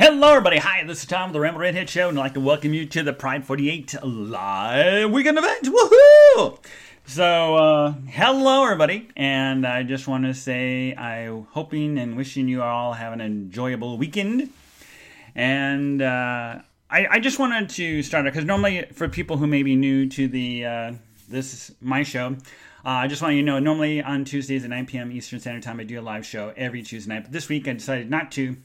Hello, everybody. Hi, this is Tom of the Ramble Redhead Show, and I'd like to welcome you to the Pride 48 live weekend event. Woohoo! So, uh, hello, everybody, and I just want to say I'm hoping and wishing you all have an enjoyable weekend. And uh, I, I, just wanted to start out because normally, for people who may be new to the uh, this is my show. Uh, I just want you to know, normally on Tuesdays at 9 p.m. Eastern Standard Time, I do a live show every Tuesday night. But this week, I decided not to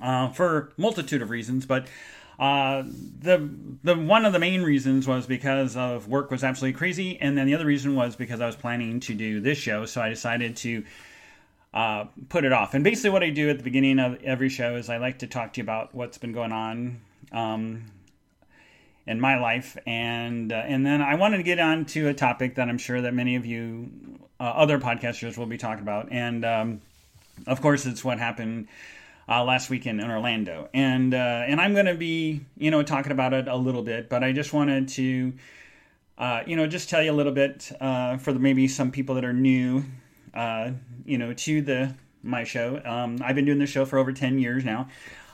uh, for multitude of reasons, but uh, the the one of the main reasons was because of work was absolutely crazy, and then the other reason was because I was planning to do this show, so I decided to uh, put it off. And basically, what I do at the beginning of every show is I like to talk to you about what's been going on um, in my life, and uh, and then I wanted to get on to a topic that I'm sure that many of you uh, other podcasters will be talking about, and um, of course, it's what happened uh, last weekend in Orlando, and uh, and I'm going to be you know talking about it a little bit, but I just wanted to uh, you know just tell you a little bit uh, for the, maybe some people that are new uh, you know to the my show. Um, I've been doing this show for over ten years now.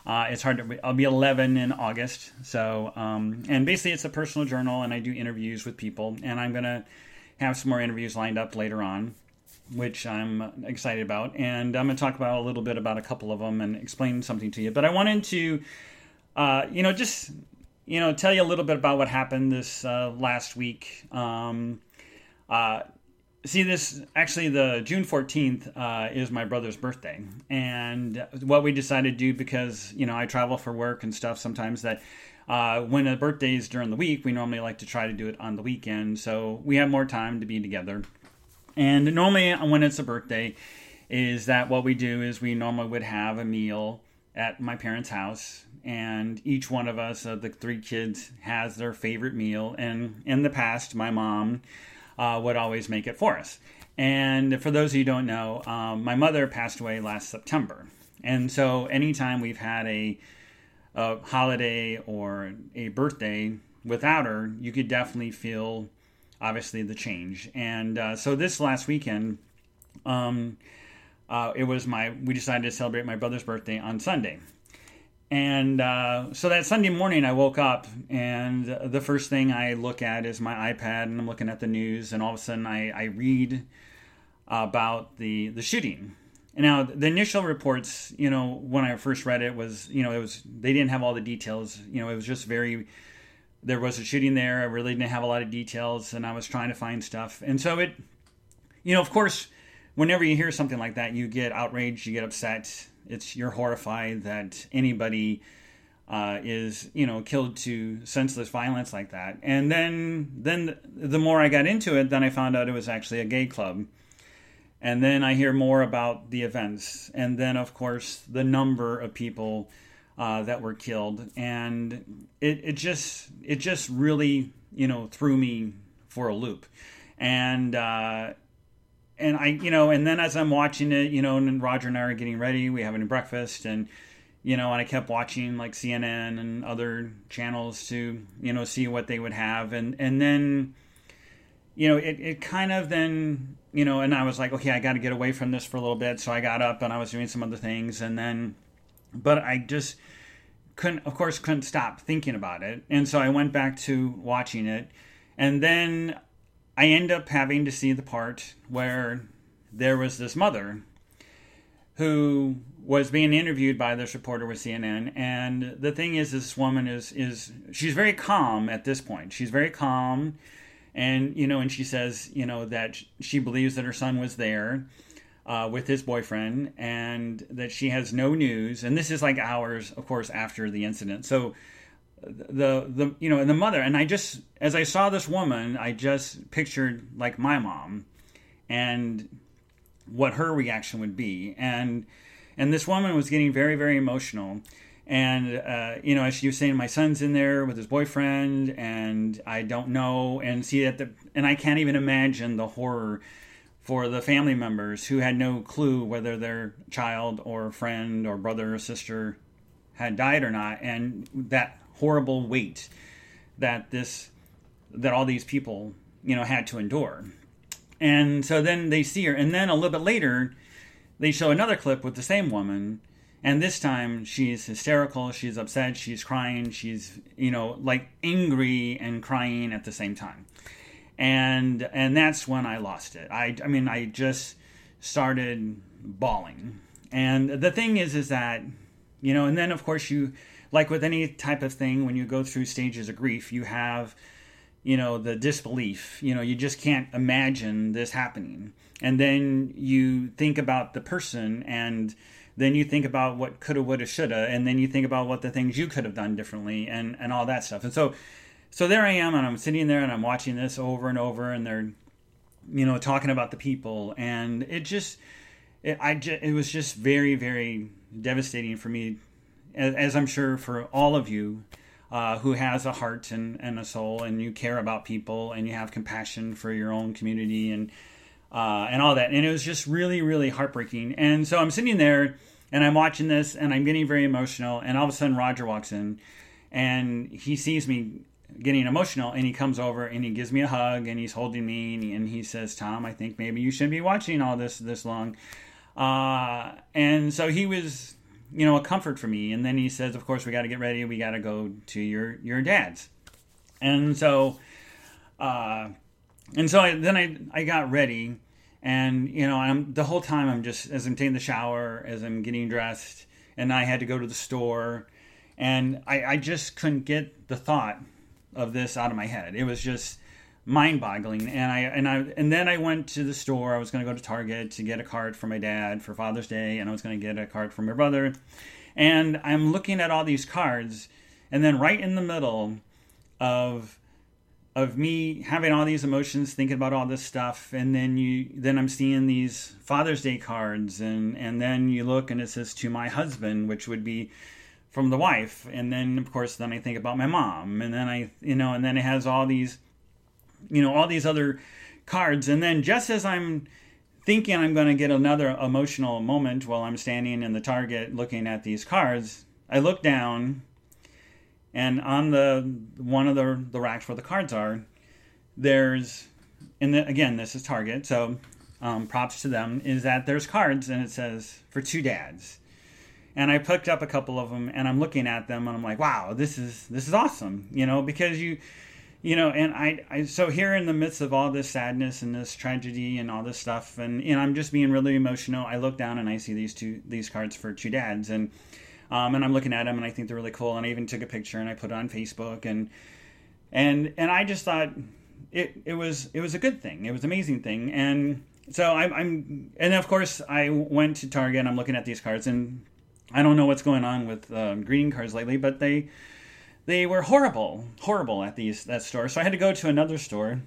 Uh, it's hard to. I'll be 11 in August. So, um, and basically, it's a personal journal, and I do interviews with people, and I'm gonna have some more interviews lined up later on which I'm excited about. And I'm going to talk about a little bit about a couple of them and explain something to you. But I wanted to, uh, you know, just you know, tell you a little bit about what happened this uh, last week. Um, uh, see, this actually the June 14th uh, is my brother's birthday, and what we decided to do because you know I travel for work and stuff sometimes that. Uh, when a birthday is during the week, we normally like to try to do it on the weekend, so we have more time to be together. And normally, when it's a birthday, is that what we do is we normally would have a meal at my parents' house, and each one of us, uh, the three kids, has their favorite meal. And in the past, my mom uh, would always make it for us. And for those of you who don't know, um, my mother passed away last September. And so anytime we've had a, a holiday or a birthday without her, you could definitely feel obviously the change. And uh, so this last weekend, um, uh, it was my we decided to celebrate my brother's birthday on Sunday. And uh, so that Sunday morning, I woke up, and the first thing I look at is my iPad, and I'm looking at the news, and all of a sudden, I, I read about the the shooting. And now, the initial reports, you know, when I first read it, was you know, it was they didn't have all the details. You know, it was just very there was a shooting there. I really didn't have a lot of details, and I was trying to find stuff. And so it, you know, of course, whenever you hear something like that, you get outraged, you get upset. It's you're horrified that anybody uh, is, you know, killed to senseless violence like that. And then, then the more I got into it, then I found out it was actually a gay club. And then I hear more about the events, and then of course the number of people uh, that were killed, and it, it just it just really you know threw me for a loop, and uh, and I you know and then as I'm watching it, you know, and Roger and I are getting ready, we having breakfast, and you know, and I kept watching like CNN and other channels to you know see what they would have, and and then you know it, it kind of then you know and i was like okay i got to get away from this for a little bit. So i got up and i was doing some other things. And then but I just couldn't, of course, couldn't stop thinking about it. And so I went back to watching it. And then I end up having to see the part where there was this mother who was being interviewed by this reporter with CNN. And the thing is, this woman is, is she's very calm at this point. She's very calm. And, you know, and she says, you know, that she believes that her son was there uh, with his boyfriend and that she has no news. And this is like hours, of course, after the incident. So the the you know and the mother and I just as I saw this woman, I just pictured like my mom and what her reaction would be. And and this woman was getting very very emotional. And uh, you know, as she was saying, my son's in there with his boyfriend, and I don't know, and see that the and I can't even imagine the horror for the family members who had no clue whether their child or friend or brother or sister had died or not and that horrible weight that this that all these people you know had to endure and so then they see her and then a little bit later they show another clip with the same woman and this time she's hysterical, she's upset, she's crying, she's, you know, like angry and crying at the same time. And and that's when I lost it. I I mean, I just started bawling. And the thing is is that, you know, and then of course you like with any type of thing when you go through stages of grief, you have you know the disbelief you know you just can't imagine this happening and then you think about the person and then you think about what coulda, woulda, shoulda, and then you think about what the things you could have done differently, and and all that stuff. And so, so there I am, and I'm sitting there, and I'm watching this over and over, and they're, you know, talking about the people, and it just, it, I just, it was just very, very devastating for me, as, as I'm sure for all of you. Uh, who has a heart and, and a soul, and you care about people, and you have compassion for your own community, and uh, and all that. And it was just really, really heartbreaking. And so I'm sitting there and I'm watching this and I'm getting very emotional. And all of a sudden, Roger walks in and he sees me getting emotional and he comes over and he gives me a hug and he's holding me and he, and he says, Tom, I think maybe you shouldn't be watching all this this long. Uh, and so he was, you know, a comfort for me. And then he says, Of course, we got to get ready. We got to go to your, your dad's. And so, uh, and so I, then I, I got ready and you know i'm the whole time i'm just as i'm taking the shower as i'm getting dressed and i had to go to the store and i, I just couldn't get the thought of this out of my head. It was just mind-boggling. And i and i and then i went to the store. I was going to go to target to get a card for my dad for father's day and i was going to get a card for my brother. And i'm looking at all these cards and then right in the middle of of me having all these emotions, thinking about all this stuff, and then you then I'm seeing these Father's Day cards, and and then you look and it says to my husband, which would be from the wife, and then of course then I think about my mom, and then I you know, and then it has all these, you know, all these other cards, and then just as I'm thinking I'm going to get another emotional moment while I'm standing in the Target looking at these cards, I look down and on the one of the the racks where the cards are, there's and the, again this is Target, so um, props to them. Is that there's cards and it says for two dads, and I picked up a couple of them and I'm looking at them and I'm like, wow, this is this is awesome, you know, because you you know and I, I so here in the midst of all this sadness and this tragedy and all this stuff and know i'm just being really emotional i look down and i see these two these cards for two dads and um, and I'm looking at them and I think they're really cool. And I even took a picture and I put it on Facebook and and and I just thought it it was it was a good thing. It was an amazing thing. And so I'm, I'm and of course I went to Target. and I'm looking at these cards and I don't know what's going on with uh, greeting cards lately, but they they were horrible, horrible at these that store. So I had to go to another store,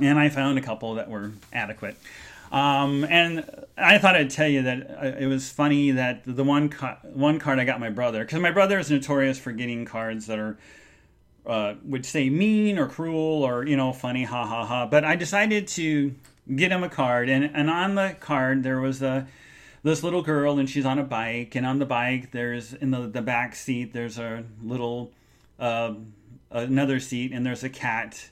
and I found a couple that were adequate. Um, and I thought I'd tell you that uh, it was funny that the one ca- one card I got my brother because my brother is notorious for getting cards that are uh, would say mean or cruel or you know funny ha ha ha. But I decided to get him a card, and and on the card there was a this little girl and she's on a bike and on the bike there's in the, the back seat there's a little uh, another seat and there's a cat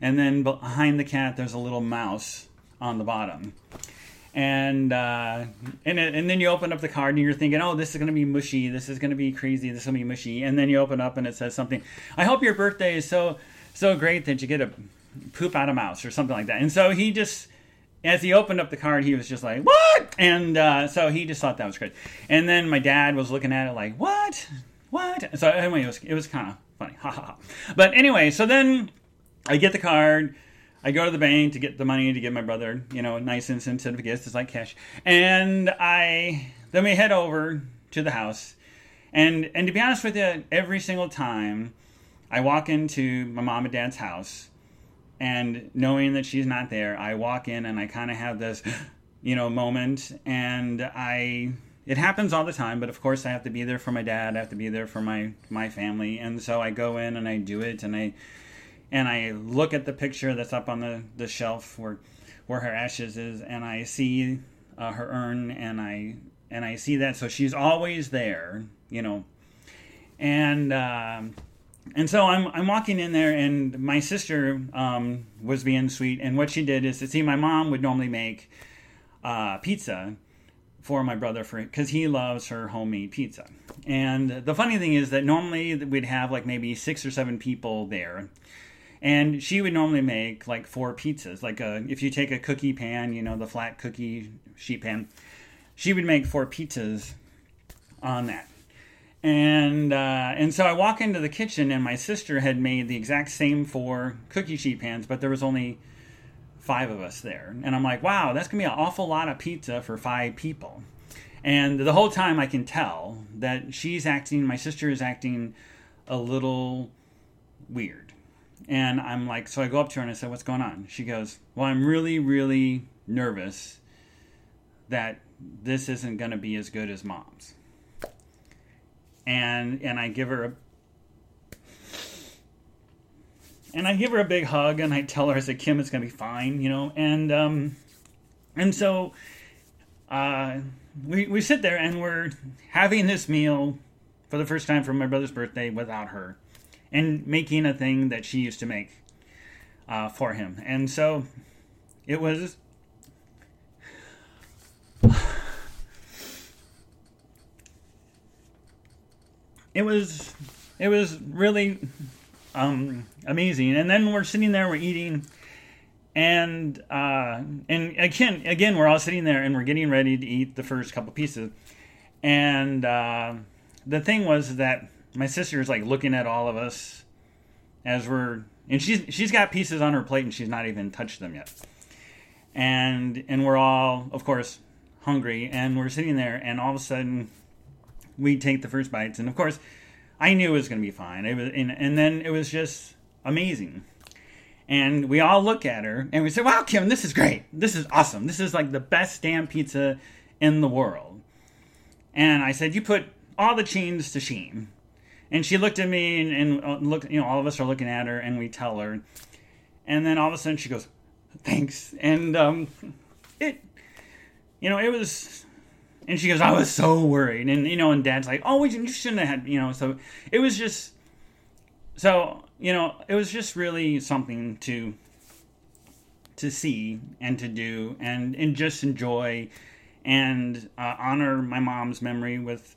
and then behind the cat there's a little mouse on the bottom. And uh, and and then you open up the card and you're thinking, oh, this is to be mushy. This is to be crazy. This is to be mushy. And then you open up and it says something. I hope your birthday is so so great that you get a poop out a mouse or something like that. And so he just as he opened up the card, he was just like, "What?" And uh, so he just thought that was great. And then my dad was looking at it like, "What? What?" So anyway, it was it was kind of funny, ha ha ha. But anyway, so then I get the card. I go to the bank to get the money to give my brother, you know, a nice of gifts. It's like cash. And I then we head over to the house. And and to be honest with you, every single time I walk into my mom and dad's house and knowing that she's not there, I walk in and I kind of have this, you know, moment. And I it happens all the time, but of course I have to be there for my dad, I have to be there for my my family. And so I go in and I do it and I and I look at the picture that's up on the, the shelf where where her ashes is, and I see uh, her urn, and I and I see that, so she's always there, you know, and um, and so I'm I'm walking in there, and my sister um, was being sweet, and what she did is to see my mom would normally make uh, pizza for my brother for because he loves her homemade pizza. And the funny thing is that normally we'd have like maybe six or seven people there. And she would normally make like four pizzas. Like a, if you take a cookie pan, you know, the flat cookie sheet pan, she would make four pizzas on that. And uh, and so I walk into the kitchen, and my sister had made the exact same four cookie sheet pans, but there was only five of us there. And I'm like, wow, that's gonna be an awful lot of pizza for five people. And the whole time I can tell that she's acting, my sister is acting a little weird. And I'm like, so I go up to her and I said, what's going on? She goes, well, I'm really, really nervous that this isn't going to be as good as mom's and and I give her a and I give her a big hug and I tell her I said Kim it's gonna be fine you know and um and so uh we we sit there and we're having this meal for the first time for my brother's birthday without her and making a thing that she used to make uh, for him. And so it was it was it was really um, amazing. And then we're sitting there, we're eating, and uh, and again, again, we're all sitting there and we're getting ready to eat the first couple pieces. And uh, the thing was that my sister is like looking at all of us as we're, and she's she's got pieces on her plate and she's not even touched them yet. And and we're all, of course, hungry, and we're sitting there, and all of a sudden we take the first bites, and of course, I knew it was going to be fine. It was, and, and then it was just amazing. And we all look at her and we say, "Wow, Kim, this is great. This is awesome. This is like the best damn pizza in the world." And I said, "You put all the chains to shame." And she looked at me and, and uh, look, you know, all of us are looking at her, and we tell her. And then all of a sudden, she goes, "Thanks." And um, it, you know, it was and she goes, I was so worried. And, you know, and dad's like, oh, you shouldn't have had, you know, so it was just, so, you know, it was just really something to, to see and to do and, and just enjoy and uh, honor my mom's memory with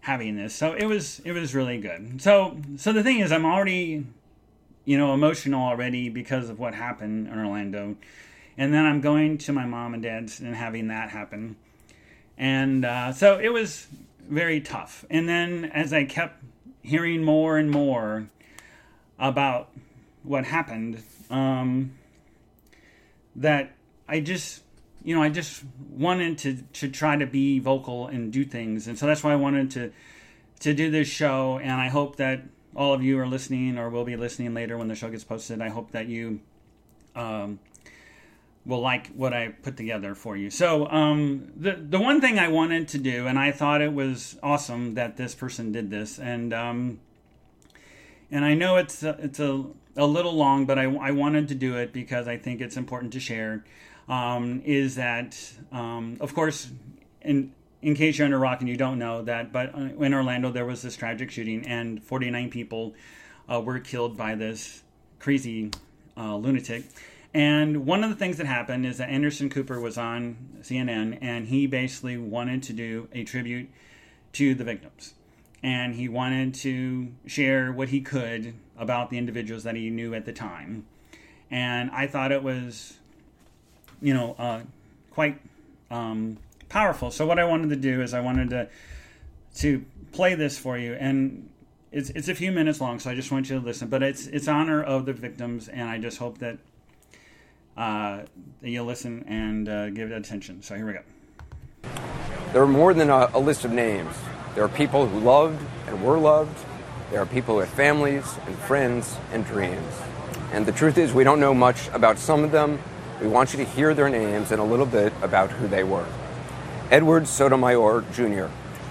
having this. So it was, it was really good. So, so the thing is, I'm already, you know, emotional already because of what happened in Orlando. And then I'm going to my mom and dad's and having that happen and uh, so it was very tough. And then as I kept hearing more and more about what happened, um, that I just, you know, I just wanted to to try to be vocal and do things, and so that's why I wanted to to do this show. And I hope that all of you are listening or will be listening later when the show gets posted. I hope that you um, will like what I put together for you. So, um, the the one thing I wanted to do, and I thought it was awesome that this person did this, and um, and I know it's a, it's a a little long, but I, I wanted to do it because I think it's important to share. Um, is that um, of course in in case you're under rock and you don't know that, but uh, in Orlando there was this tragic shooting and 49 people uh, were killed by this crazy uh, lunatic and one of the things that happened is that Anderson Cooper was on CNN and he basically wanted to do a tribute to the victims. And he wanted to share what he could about the individuals that he knew at the time. And I thought it was, you know, uh, quite um, powerful. So what I wanted to do is I wanted to to play this for you, and it's it's a few minutes long, so I just want you to listen. But it's it's honor of the victims, and I just hope that uh, you'll listen and uh, give it attention. So here we go. There are more than a, a list of names. There are people who loved and were loved. There are people with families and friends and dreams. And the truth is, we don't know much about some of them. We want you to hear their names and a little bit about who they were. Edward Sotomayor Jr.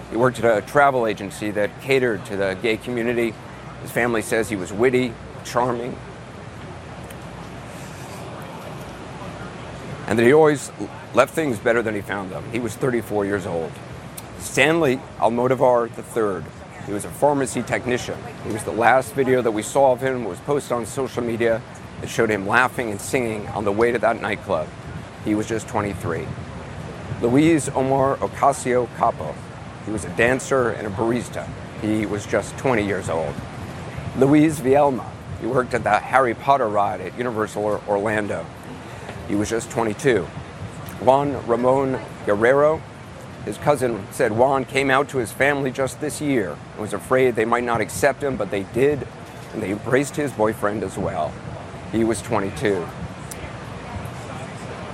He worked at a travel agency that catered to the gay community. His family says he was witty, charming, and that he always left things better than he found them. He was 34 years old. Stanley Almodovar III. He was a pharmacy technician. He was the last video that we saw of him was posted on social media that showed him laughing and singing on the way to that nightclub. He was just 23. Luis Omar Ocasio Capo. He was a dancer and a barista. He was just 20 years old. Luis Vielma. He worked at the Harry Potter ride at Universal Orlando. He was just 22. Juan Ramon Guerrero. His cousin said Juan came out to his family just this year and was afraid they might not accept him, but they did, and they embraced his boyfriend as well. He was 22.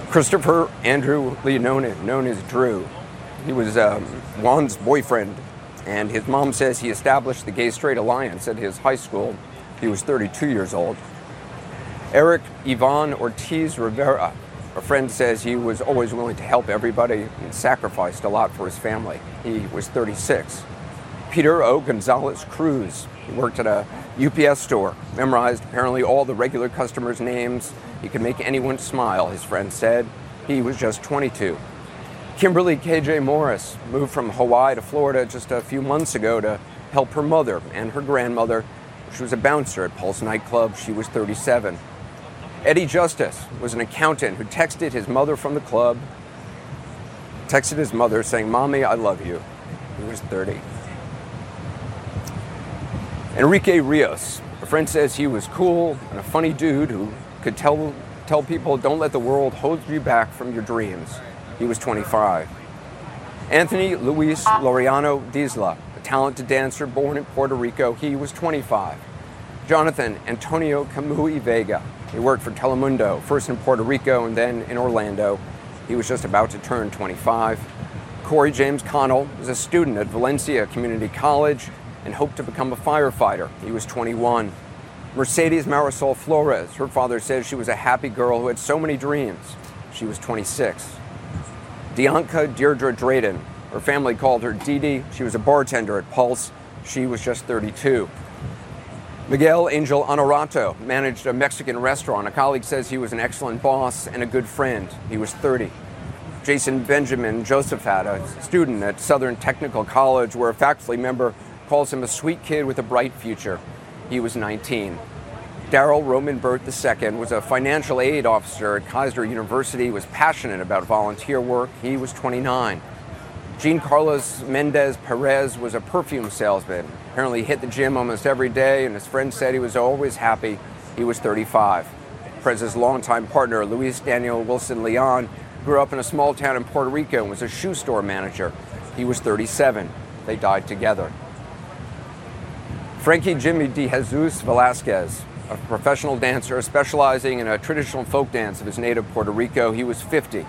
Christopher Andrew Leinonen, known as Drew. He was um, Juan's boyfriend, and his mom says he established the Gay Straight Alliance at his high school. He was 32 years old. Eric Ivan Ortiz Rivera. A friend says he was always willing to help everybody and sacrificed a lot for his family. He was 36. Peter O. Gonzalez Cruz. He worked at a UPS store, memorized apparently all the regular customers' names. He could make anyone smile, his friend said. He was just 22. Kimberly KJ Morris moved from Hawaii to Florida just a few months ago to help her mother and her grandmother. She was a bouncer at Pulse nightclub. She was 37. Eddie Justice was an accountant who texted his mother from the club, texted his mother saying, Mommy, I love you. He was 30. Enrique Rios. A friend says he was cool and a funny dude who could tell, tell people, don't let the world hold you back from your dreams. He was 25. Anthony Luis Laureano Disla, a talented dancer born in Puerto Rico, he was 25. Jonathan Antonio Camuy Vega. He worked for Telemundo, first in Puerto Rico and then in Orlando. He was just about to turn 25. Cory James Connell was a student at Valencia Community College and hoped to become a firefighter. He was 21. Mercedes Marisol Flores, her father says she was a happy girl who had so many dreams. She was 26. Deonka Deidra Drayton, her family called her Dee Dee. She was a bartender at Pulse. She was just 32. Miguel Angel Honorato managed a Mexican restaurant. A colleague says he was an excellent boss and a good friend. He was 30. Jason Benjamin Josaphat, a student at Southern Technical College, where a faculty member calls him a sweet kid with a bright future. He was 19. Darryl Roman Burt II was a financial aid officer at Keiser University, was passionate about volunteer work. He was 29. Jean Carlos Mendez Perez was a perfume salesman. Apparently, he hit the gym almost every day, and his friend said he was always happy. He was 35. Perez's longtime partner, Luis Daniel Wilson Leon, grew up in a small town in Puerto Rico and was a shoe store manager. He was 37. They died together. Franky Jimmy de Jesus Velazquez, a professional dancer specializing in a traditional folk dance of his native Puerto Rico, he was 50.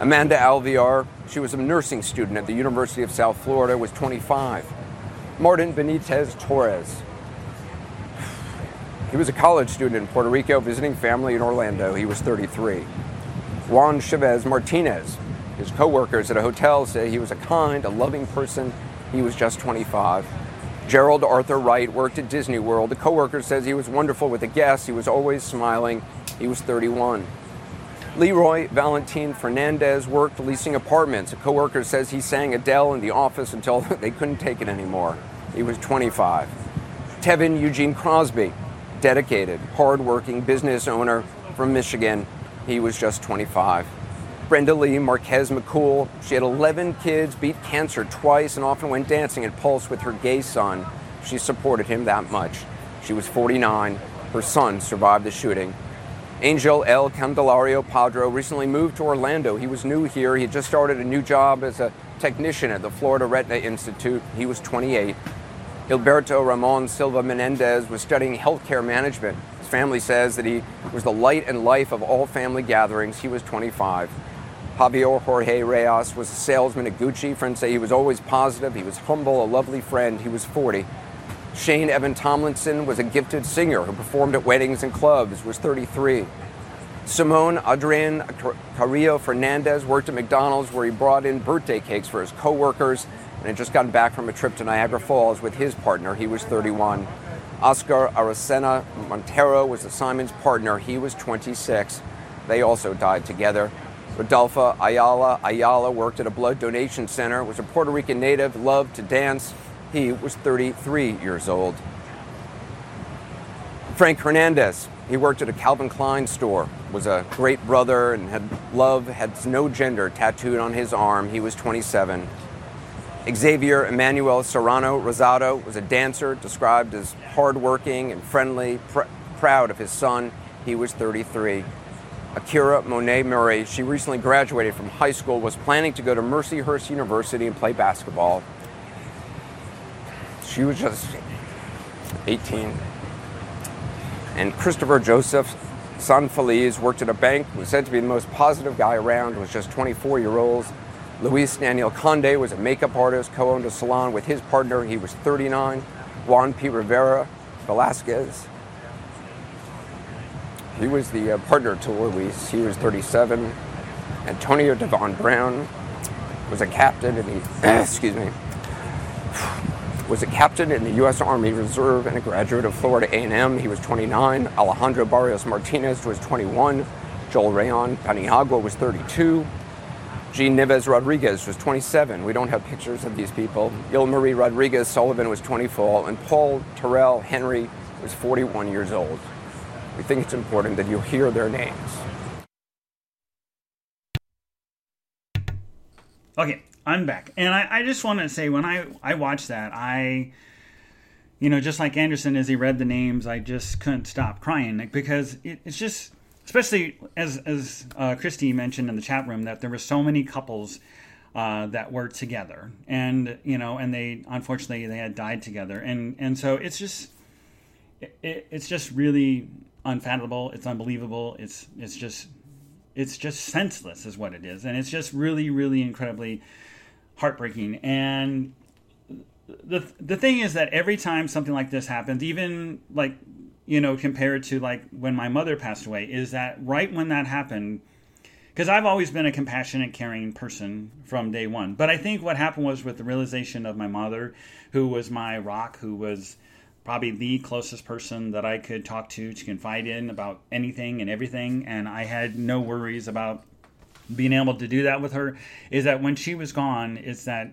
Amanda Alvear, she was a nursing student at the University of South Florida, was 25. Martin Benitez Torres, he was a college student in Puerto Rico visiting family in Orlando. He was 33. Juan Chavez Martinez, his coworkers at a hotel say he was a kind, a loving person. He was just 25. Gerald Arthur Wright worked at Disney World. The coworker says he was wonderful with the guests. He was always smiling. He was 31. Leroy Valentin Fernandez worked leasing apartments. A coworker says he sang Adele in the office until they couldn't take it anymore. He was 25. Tevin Eugene Crosby, dedicated, hardworking business owner from Michigan. He was just 25. Brenda Lee Marquez McCool. She had 11 kids, beat cancer twice, and often went dancing at Pulse with her gay son. She supported him that much. She was 49. Her son survived the shooting. Angel L. Candelario Padro recently moved to Orlando. He was new here. He had just started a new job as a technician at the Florida Retina Institute. He was 28. Gilberto Ramon Silva Menendez was studying healthcare management. His family says that he was the light and life of all family gatherings. He was 25. Javier Jorge Reyes was a salesman at Gucci. Friends say he was always positive. He was humble, a lovely friend. He was 40. Shane Evan Tomlinson was a gifted singer who performed at weddings and clubs, was 33. Simon Adrian Carrillo Fernandez worked at McDonald's where he brought in birthday cakes for his coworkers and had just gotten back from a trip to Niagara Falls with his partner. He was 31. Oscar Aracena Montero was the Simon's partner. He was 26. They also died together. Rodolfo Ayala Ayala worked at a blood donation center, was a Puerto Rican native, loved to dance. He was 33 years old. Frank Hernandez, he worked at a Calvin Klein store, was a great brother, and had love, had no gender tattooed on his arm. He was 27. Xavier Emmanuel Serrano Rosado was a dancer, described as hardworking and friendly, pr- proud of his son. He was 33. Akyra Monet Murray, she recently graduated from high school, was planning to go to Mercyhurst University and play basketball. She was just 18. And Christopher Joseph San Feliz worked at a bank, was said to be the most positive guy around, was just 24 year old. Luis Daniel Conde was a makeup artist, co owned a salon with his partner. He was 39. Juan P. Rivera Velazquez. He was the uh, partner to Luis. He was 37. Antonio Davon Brown was a captain in the, excuse me, was a captain in the U.S. Army Reserve and a graduate of Florida A&M. He was 29. Alejandro Barrios Martinez was 21. Joel Rayon Paniagua was 32. Jean Nieves Rodriguez was 27. We don't have pictures of these people. Yilmary Rodriguez Solivan was 24, and Paul Terrell Henry was 41 years old. We think it's important that you hear their names. Okay, I'm back. And I, I just want to say when I, I watched that, I, you know, just like Anderson, as he read the names, I just couldn't stop crying because it, it's just, especially as, as uh, Christy mentioned in the chat room, that there were so many couples uh, that were together. And, you know, and they, unfortunately, they had died together. And, and so it's just, it, it's just really unfathomable. It's unbelievable. It's, it's just, it's just senseless is what it is and it's just really really incredibly heartbreaking and the the thing is that every time something like this happens even like you know compared to like when my mother passed away is that right when that happened because I've always been a compassionate caring person from day one but I think what happened was with the realization of my mother who was my rock who was probably the closest person that I could talk to to confide in about anything and everything. And I had no worries about being able to do that with her. Is that when she was gone, it's that,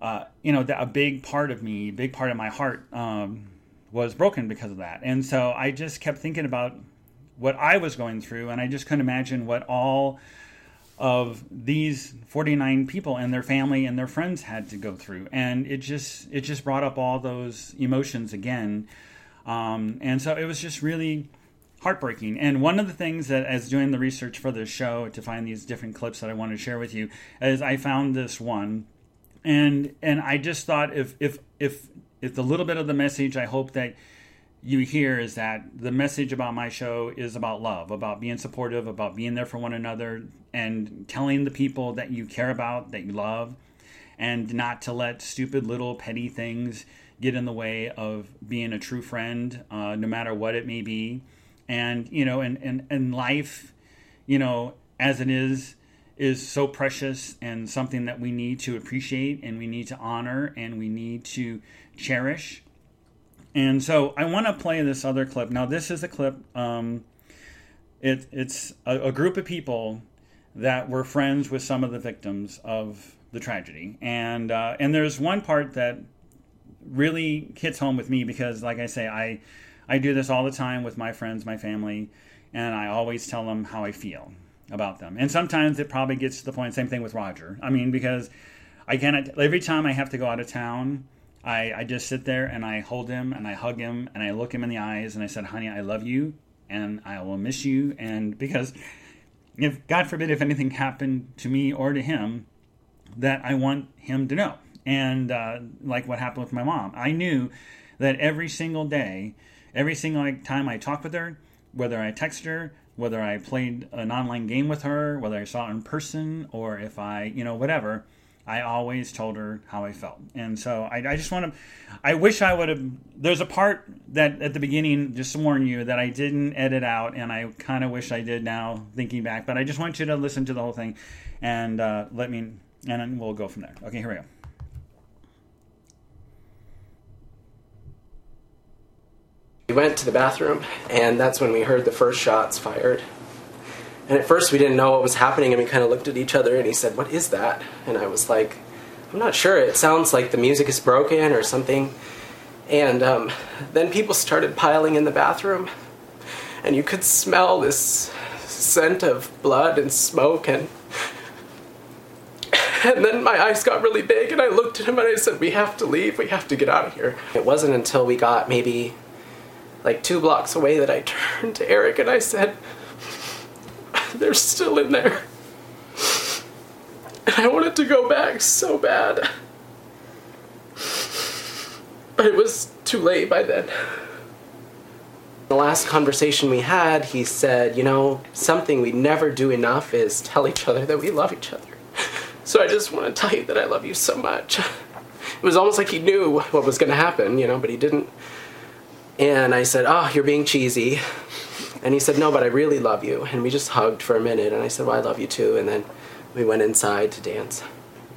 uh, you know, that a big part of me, big part of my heart um, was broken because of that. And so I just kept thinking about what I was going through, and I just couldn't imagine what all of these 49 people and their family and their friends had to go through and it just it just brought up all those emotions again um, and so it was just really heartbreaking and one of the things that as doing the research for this show to find these different clips that i want to share with you is i found this one and and i just thought if if if if the little bit of the message i hope that you hear is that the message about my show is about love, about being supportive, about being there for one another, and telling the people that you care about, that you love, and not to let stupid little petty things get in the way of being a true friend, uh, no matter what it may be. And, you know, and, and, and life, you know, as it is, is so precious and something that we need to appreciate and we need to honor and we need to cherish and so I want to play this other clip. Now, this is a clip. Um, it, it's a, a, group of people that were friends with some of the victims of the tragedy, and uh, and there's one part that really hits home with me because, like I say, I I do this all the time with my friends, my family, and I always tell them how I feel about them. And sometimes it probably gets to the point. Same thing with Roger. I mean, because I cannot every time I have to go out of town I, I just sit there and I hold him and I hug him and I look him in the eyes and I said, honey, I love you and I will miss you. And because if, God forbid, if anything happened to me or to him, that I want him to know. And uh, like what happened with my mom, I knew that every single day, every single time I talked with her, whether I texted her, whether I played an online game with her, whether I saw her in person, or if I, you know, whatever, I always told her how I felt. And so I, I just want to, I wish I would have, there's a part that at the beginning, just to warn you, that I didn't edit out, and I kind of wish I did now, thinking back. But I just want you to listen to the whole thing and uh, let me, and we'll go from there. Okay, here we go. We went to the bathroom, and that's when we heard the first shots fired. And at first we didn't know what was happening, and we kind of looked at each other, and he said, What is that? And I was like, I'm not sure. It sounds like the music is broken or something. And um, then people started piling in the bathroom, and you could smell this scent of blood and smoke and and then my eyes got really big and I looked at him and I said, We have to leave, we have to get out of here. It wasn't until we got maybe like two blocks away that I turned to Eric and I said, They're still in there. And I wanted to go back so bad. But it was too late by then. The last conversation we had, he said, You know, something we never do enough is tell each other that we love each other. So I just want to tell you that I love you so much. It was almost like he knew what was going to happen, you know, but he didn't. And I said, Oh, you're being cheesy. And he said, No, but I really love you. And we just hugged for a minute. And I said, Well, I love you too. And then we went inside to dance.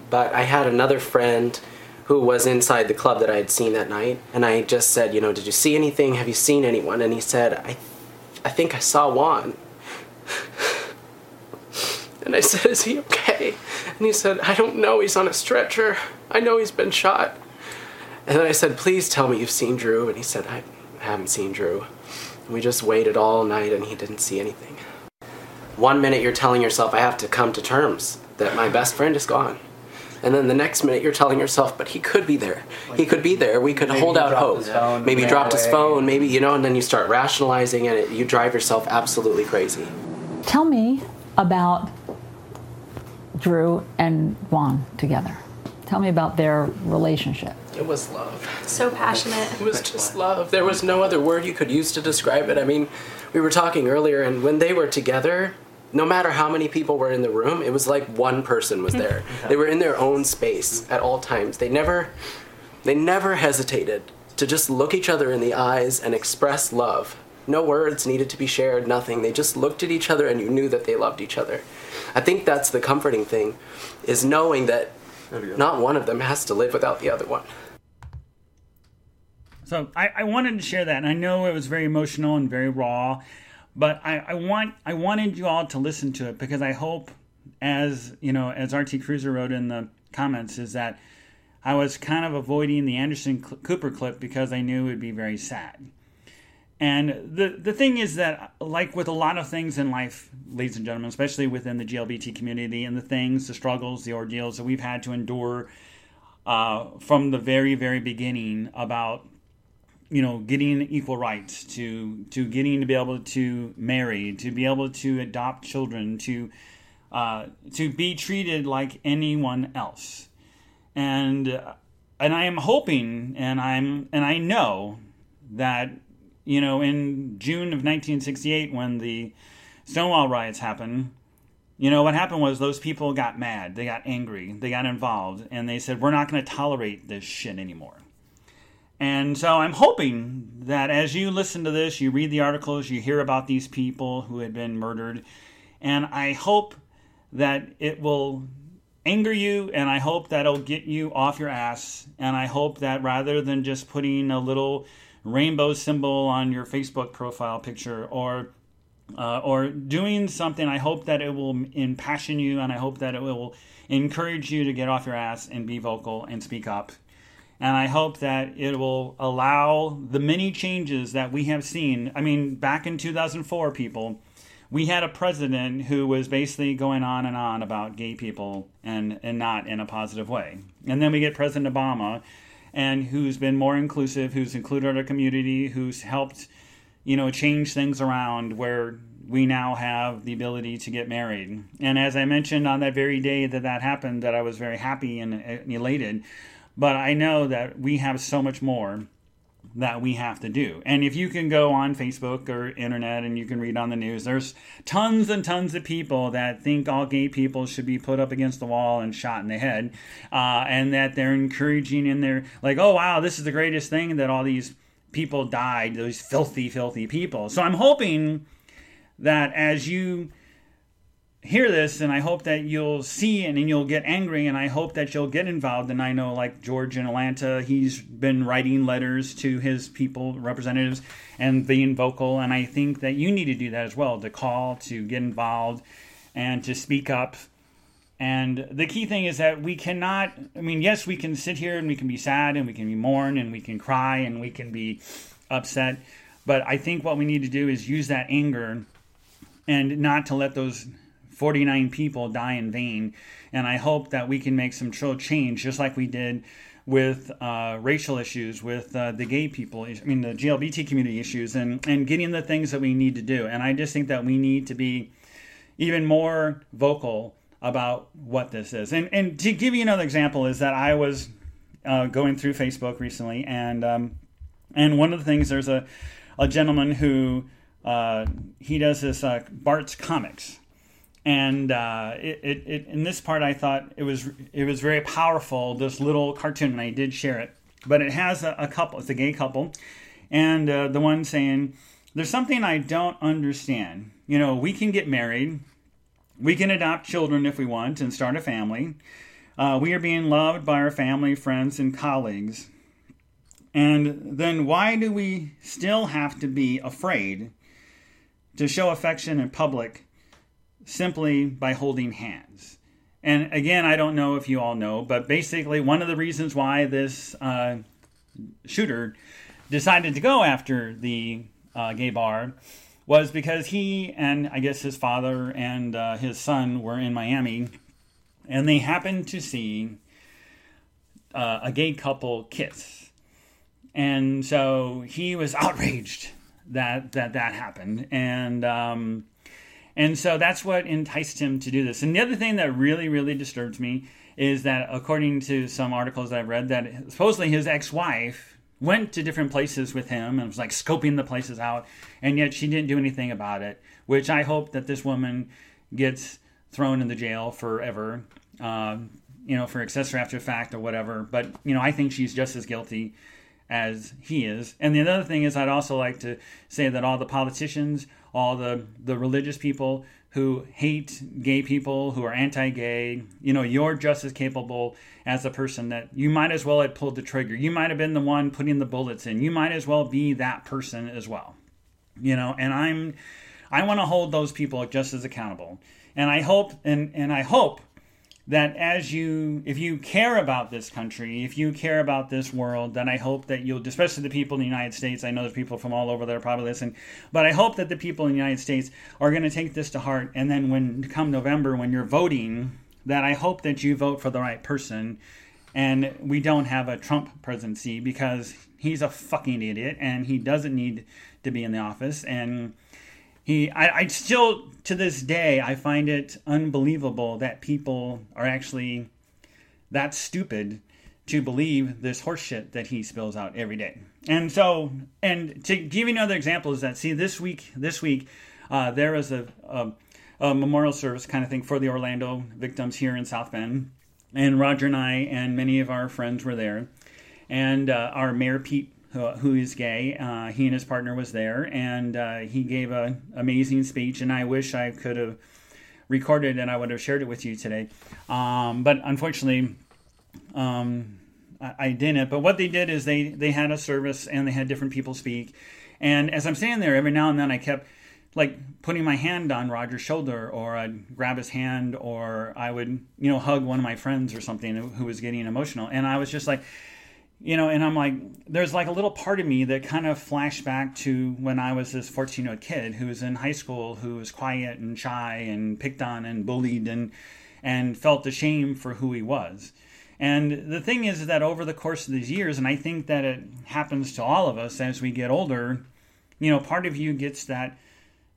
But I had another friend who was inside the club that I had seen that night. And I just said, You know, did you see anything? Have you seen anyone? And he said, I, I think I saw Juan. And I said, Is he okay? And he said, I don't know. He's on a stretcher. I know he's been shot. And then I said, Please tell me you've seen Drew. And he said, I haven't seen Drew. And we just waited all night and he didn't see anything. One minute you're telling yourself, I have to come to terms that my best friend is gone. And then the next minute you're telling yourself, but he could be there. He could be there. We could hold out hope. phone, maybe he ran dropped his phone, maybe, you know, and then you start rationalizing and it, you drive yourself absolutely crazy. Tell me about Drew and Juan together. Tell me about their relationship. It was love. So passionate. It was just love. There was no other word you could use to describe it. I mean, we were talking earlier, and when they were together, no matter how many people were in the room, it was like one person was there. they were in their own space at all times. They never, they never hesitated to just look each other in the eyes and express love. No words needed to be shared, nothing. They just looked at each other and you knew that they loved each other. I think that's the comforting thing, is knowing that not one of them has to live without the other one. So I, I wanted to share that, and I know it was very emotional and very raw, but I, I want I wanted you all to listen to it because I hope, as you know, as RT Cruiser wrote in the comments, is that I was kind of avoiding the Anderson Cooper clip because I knew it would be very sad. And the the thing is that, like with a lot of things in life, ladies and gentlemen, especially within the GLBT community and the things, the struggles, the ordeals that we've had to endure uh, from the very, very beginning about you know getting equal rights to to getting to be able to marry to be able to adopt children to uh, to be treated like anyone else. And uh, and I am hoping and I'm and I know that you know in June of 1968 when the Stonewall riots happened you know what happened was those people got mad they got angry they got involved and they said we're not going to tolerate this shit anymore and so I'm hoping that as you listen to this, you read the articles, you hear about these people who had been murdered, and I hope that it will anger you, and I hope that it'll get you off your ass, and I hope that rather than just putting a little rainbow symbol on your Facebook profile picture or uh, or doing something, I hope that it will impassion you, and I hope that it will encourage you to get off your ass and be vocal and speak up and I hope that it will allow the many changes that we have seen. I mean, back in 2004, people, we had a president who was basically going on and on about gay people and, and not in a positive way. And then we get President Obama, and who's been more inclusive, who's included our community, who's helped, you know, change things around where we now have the ability to get married. And as I mentioned on that very day that that happened, that I was very happy and uh, elated. But I know that we have so much more that we have to do. And if you can go on Facebook or internet and you can read on the news, there's tons and tons of people that think all gay people should be put up against the wall and shot in the head, uh, and that they're encouraging and they're like, oh wow, this is the greatest thing that all these people died, those filthy, filthy people. So I'm hoping that as you hear this and I hope that you'll see and, and you'll get angry and I hope that you'll get involved. And I know like George in Atlanta he's been writing letters to his people representatives and being vocal. And I think that you need to do that as well to call to get involved and to speak up. And the key thing is that we cannot, I mean, yes, we can sit here and we can be sad and we can be mourn and we can cry and we can be upset. But I think what we need to do is use that anger and not to let those 49 people die in vain. And I hope that we can make some true change, just like we did with uh, racial issues, with uh, the gay people, I mean, the GLBT community issues, and, and getting the things that we need to do. And I just think that we need to be even more vocal about what this is. And, and to give you another example, is that I was uh, going through Facebook recently, and um, and one of the things there's a, a gentleman who uh, he does this uh, Bart's comics, and uh, it, it, it, in this part I thought it was it was very powerful. This little cartoon, and I did share it. But it has a, a couple. It's a gay couple, and uh, the one saying, "There's something I don't understand. You know, we can get married, we can adopt children if we want, and start a family. Uh, we are being loved by our family, friends, and colleagues." And then why do we still have to be afraid to show affection in public simply by holding hands. And again, I don't know if you all know, but basically, one of the reasons why this uh, shooter decided to go after the uh, gay bar was because he and I guess his father and uh, his son were in Miami and they happened to see uh, a gay couple kiss. And so he was outraged that that, that happened. And um, and so that's what enticed him to do this. And the other thing that really, really disturbs me is that, according to some articles I've read, that supposedly his ex wife went to different places with him and was like scoping the places out, and yet she didn't do anything about it, which I hope that this woman gets thrown in the jail forever, uh, you know, for accessory after fact or whatever. But, you know, I think she's just as guilty as he is. And the other thing is, I'd also like to say that all the politicians, all the, the religious people who hate gay people, who are anti gay, you know, you're just as capable as a person that you might as well have pulled the trigger. You might have been the one putting the bullets in. You might as well be that person as well. You know, and I'm, I want to hold those people just as accountable. And I hope, and, and I hope that as you if you care about this country if you care about this world then i hope that you'll especially the people in the united states i know there's people from all over there probably listening but i hope that the people in the united states are going to take this to heart and then when come november when you're voting that i hope that you vote for the right person and we don't have a trump presidency because he's a fucking idiot and he doesn't need to be in the office and he I, I still to this day I find it unbelievable that people are actually that stupid to believe this horseshit that he spills out every day. And so, and to give you another example is that see this week, this week, uh, there was a, a, a memorial service kind of thing for the Orlando victims here in South Bend, and Roger and I and many of our friends were there, and uh, our mayor Pete who is gay. Uh, he and his partner was there, and uh, he gave an amazing speech. And I wish I could have recorded and I would have shared it with you today, um, but unfortunately, um, I, I, didn't. But what they did is they they had a service and they had different people speak. And as I'm standing there, every now and then I kept like putting my hand on Roger's shoulder, or I'd grab his hand, or I would you know hug one of my friends or something who was getting emotional, and I was just like you know, and I'm like, there's like a little part of me that kind of flashed back to when I was this 14 year old kid who was in high school, who was quiet and shy and picked on and bullied and and felt ashamed for who he was. And the thing is that over the course of these years, and I think that it happens to all of us as we get older, you know, part of you gets that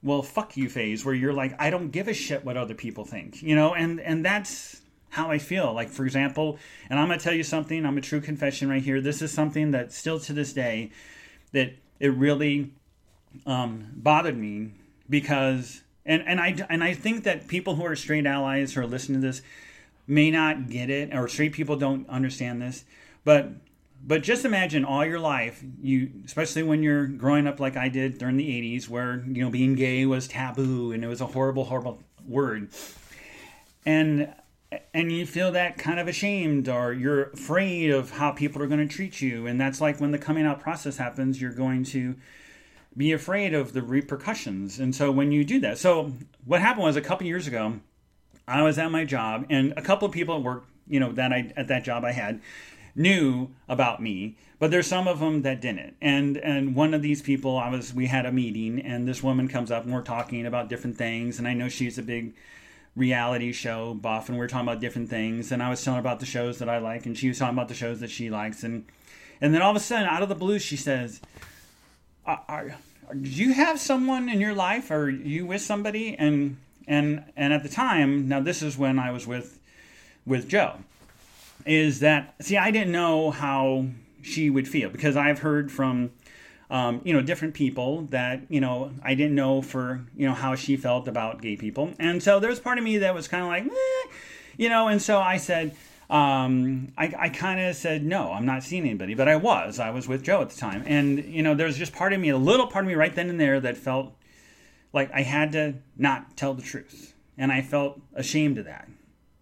well fuck you phase where you're like I don't give a shit what other people think, you know, and and that's how I feel. Like, for example, and I'm going to tell you something, I'm a true confession right here. This is something that still to this day, that it really um, bothered me because, and, and, I, and I think that people who are straight allies who are listening to this may not get it, or straight people don't understand this, but but just imagine all your life you especially when you're growing up like i did during the 80s where you know being gay was taboo and it was a horrible horrible word and and you feel that kind of ashamed or you're afraid of how people are going to treat you and that's like when the coming out process happens you're going to be afraid of the repercussions and so when you do that so what happened was a couple years ago I was at my job, and a couple of people at work, you know, that I at that job I had knew about me, but there's some of them that didn't. And and one of these people, I was we had a meeting, and this woman comes up and we're talking about different things, and I know she's a big reality show buff, and we are talking about different things, and I was telling her about the shows that I like, and she was talking about the shows that she likes, and and then all of a sudden, out of the blue, she says, are, are, "Did you have someone in your life, or you with somebody?" And and and at the time, now this is when I was with with Joe is that see I didn't know how she would feel because I've heard from um, you know different people that you know I didn't know for you know how she felt about gay people, and so there was part of me that was kind of like, eh, you know, and so I said. Um, I, I kind of said no, I'm not seeing anybody, but I was. I was with Joe at the time, and you know, there's just part of me, a little part of me, right then and there, that felt like I had to not tell the truth, and I felt ashamed of that.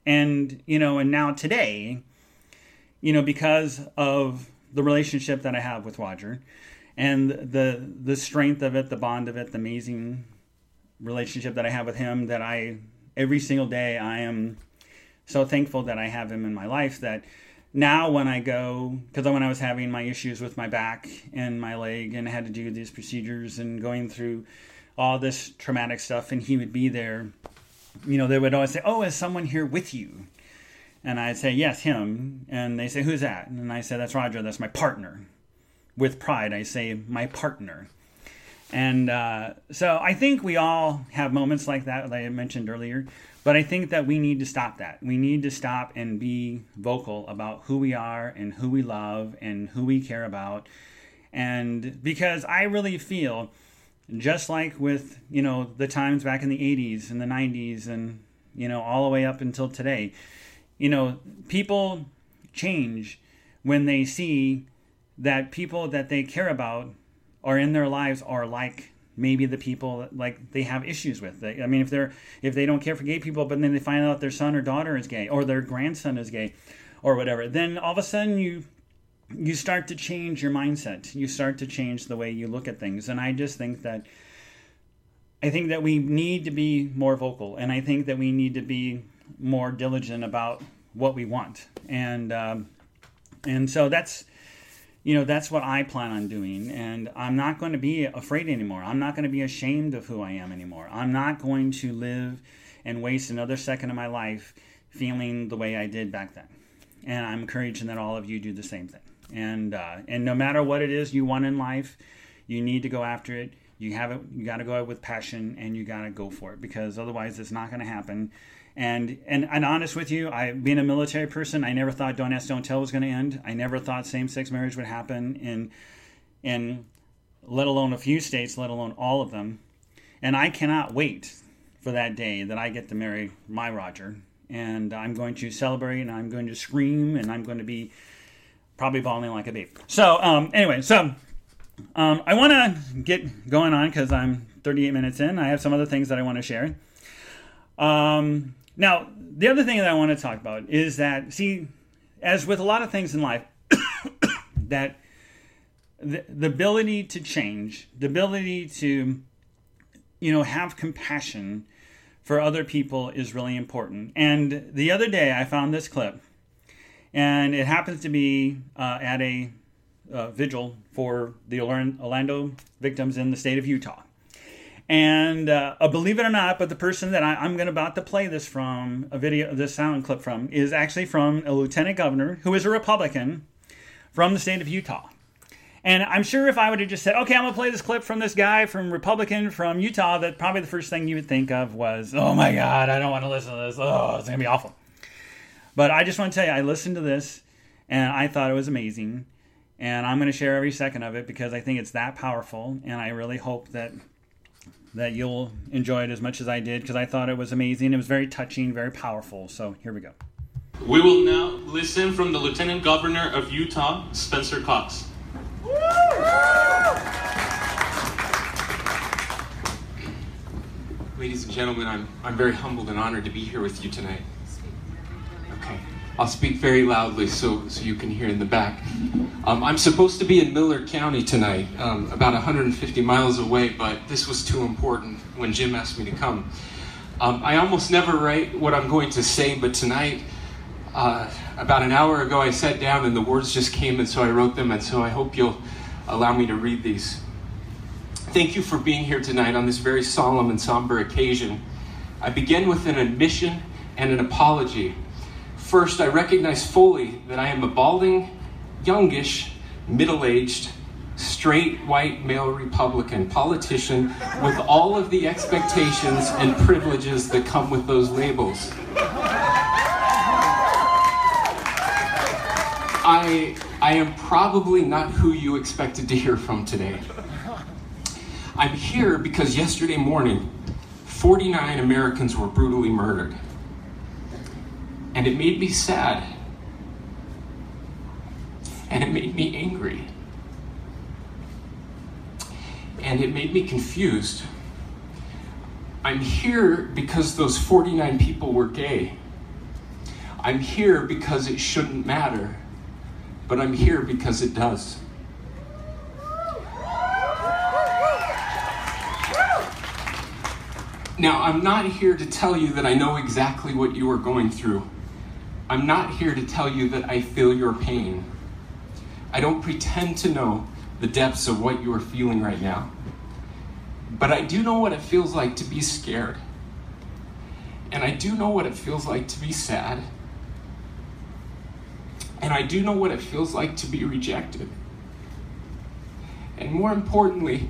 And you know, and now today, you know, because of the relationship that I have with Roger and the the strength of it, the bond of it, the amazing relationship that I have with him that I every single day I am so thankful that I have him in my life that now when I go because when I was having my issues with my back and my leg and I had to do these procedures and going through all this traumatic stuff and he would be there you know they would always say oh is someone here with you and I'd say, yes, him. And they say, who's that? And I say, that's Roger, that's my partner. With pride, I say, my partner. And uh, so I think we all have moments like that, like I mentioned earlier. But I think that we need to stop that. We need to stop and be vocal about who we are and who we love and who we care about. And because I really feel, just like with, you know, the times back in the 80s and the 90s and, you know, all the way up until today, you know, people change when they see that people that they care about are in their lives are like maybe the people like they have issues with. I mean, if they're if they don't care for gay people, but then they find out their son or daughter is gay or their grandson is gay or whatever, then all of a sudden you you start to change your mindset. You start to change the way you look at things, and I just think that. I think that we need to be more vocal, and I think that we need to be more diligent about what we want, and um, and so that's you know that's what I plan on doing, and I'm not going to be afraid anymore. I'm not going to be ashamed of who I am anymore. I'm not going to live and waste another second of my life feeling the way I did back then. And I'm encouraging that all of you do the same thing. And uh, and no matter what it is you want in life, you need to go after it. You have it. You got to go out with passion, and you got to go for it because otherwise, it's not going to happen. And, and and honest with you, I being a military person, I never thought Don't Ask, Don't Tell was going to end. I never thought same-sex marriage would happen in in let alone a few states, let alone all of them. And I cannot wait for that day that I get to marry my Roger. And I'm going to celebrate and I'm going to scream and I'm going to be probably bawling like a baby. So, um, anyway, so um, I want to get going on because I'm 38 minutes in. I have some other things that I want to share. Um, now, the other thing that I want to talk about is that, see, as with a lot of things in life, that the, the ability to change, the ability to, you know, have compassion for other people is really important. And the other day I found this clip, and it happens to be uh, at a uh, vigil for the Orlando victims in the state of Utah. And uh, uh, believe it or not, but the person that I, am going about to play this from, a video, this sound clip from, is actually from a lieutenant governor who is a Republican from the state of Utah. And I'm sure if I would have just said, okay, I'm going to play this clip from this guy from Republican from Utah, that probably the first thing you would think of was, oh my God, I don't want to listen to this. Oh, it's going to be awful. But I just want to tell you, I listened to this and I thought it was amazing. And I'm going to share every second of it because I think it's that powerful. And I really hope that that you'll enjoy it as much as I did because I thought it was amazing. It was very touching, very powerful. So here we go. We will now listen from the Lieutenant Governor of Utah, Spencer Cox. Ladies and gentlemen, I'm, I'm very humbled and honored to be here with you tonight. I'll speak very loudly so, so you can hear in the back. Um, I'm supposed to be in Millard County tonight, um, about 150 miles away, but this was too important when Jim asked me to come. Um, I almost never write what I'm going to say, but tonight, uh, about an hour ago, I sat down and the words just came, and so I wrote them, and so I hope you'll allow me to read these. Thank you for being here tonight on this very solemn and somber occasion. I begin with an admission and an apology. First, I recognize fully that I am a balding, youngish, middle aged, straight white male Republican politician with all of the expectations and privileges that come with those labels. I, I am probably not who you expected to hear from today. I'm here because yesterday morning, 49 Americans were brutally murdered. And it made me sad. And it made me angry. And it made me confused. I'm here because those 49 people were gay. I'm here because it shouldn't matter, but I'm here because it does. Now, I'm not here to tell you that I know exactly what you are going through. I'm not here to tell you that I feel your pain. I don't pretend to know the depths of what you are feeling right now. But I do know what it feels like to be scared. And I do know what it feels like to be sad. And I do know what it feels like to be rejected. And more importantly,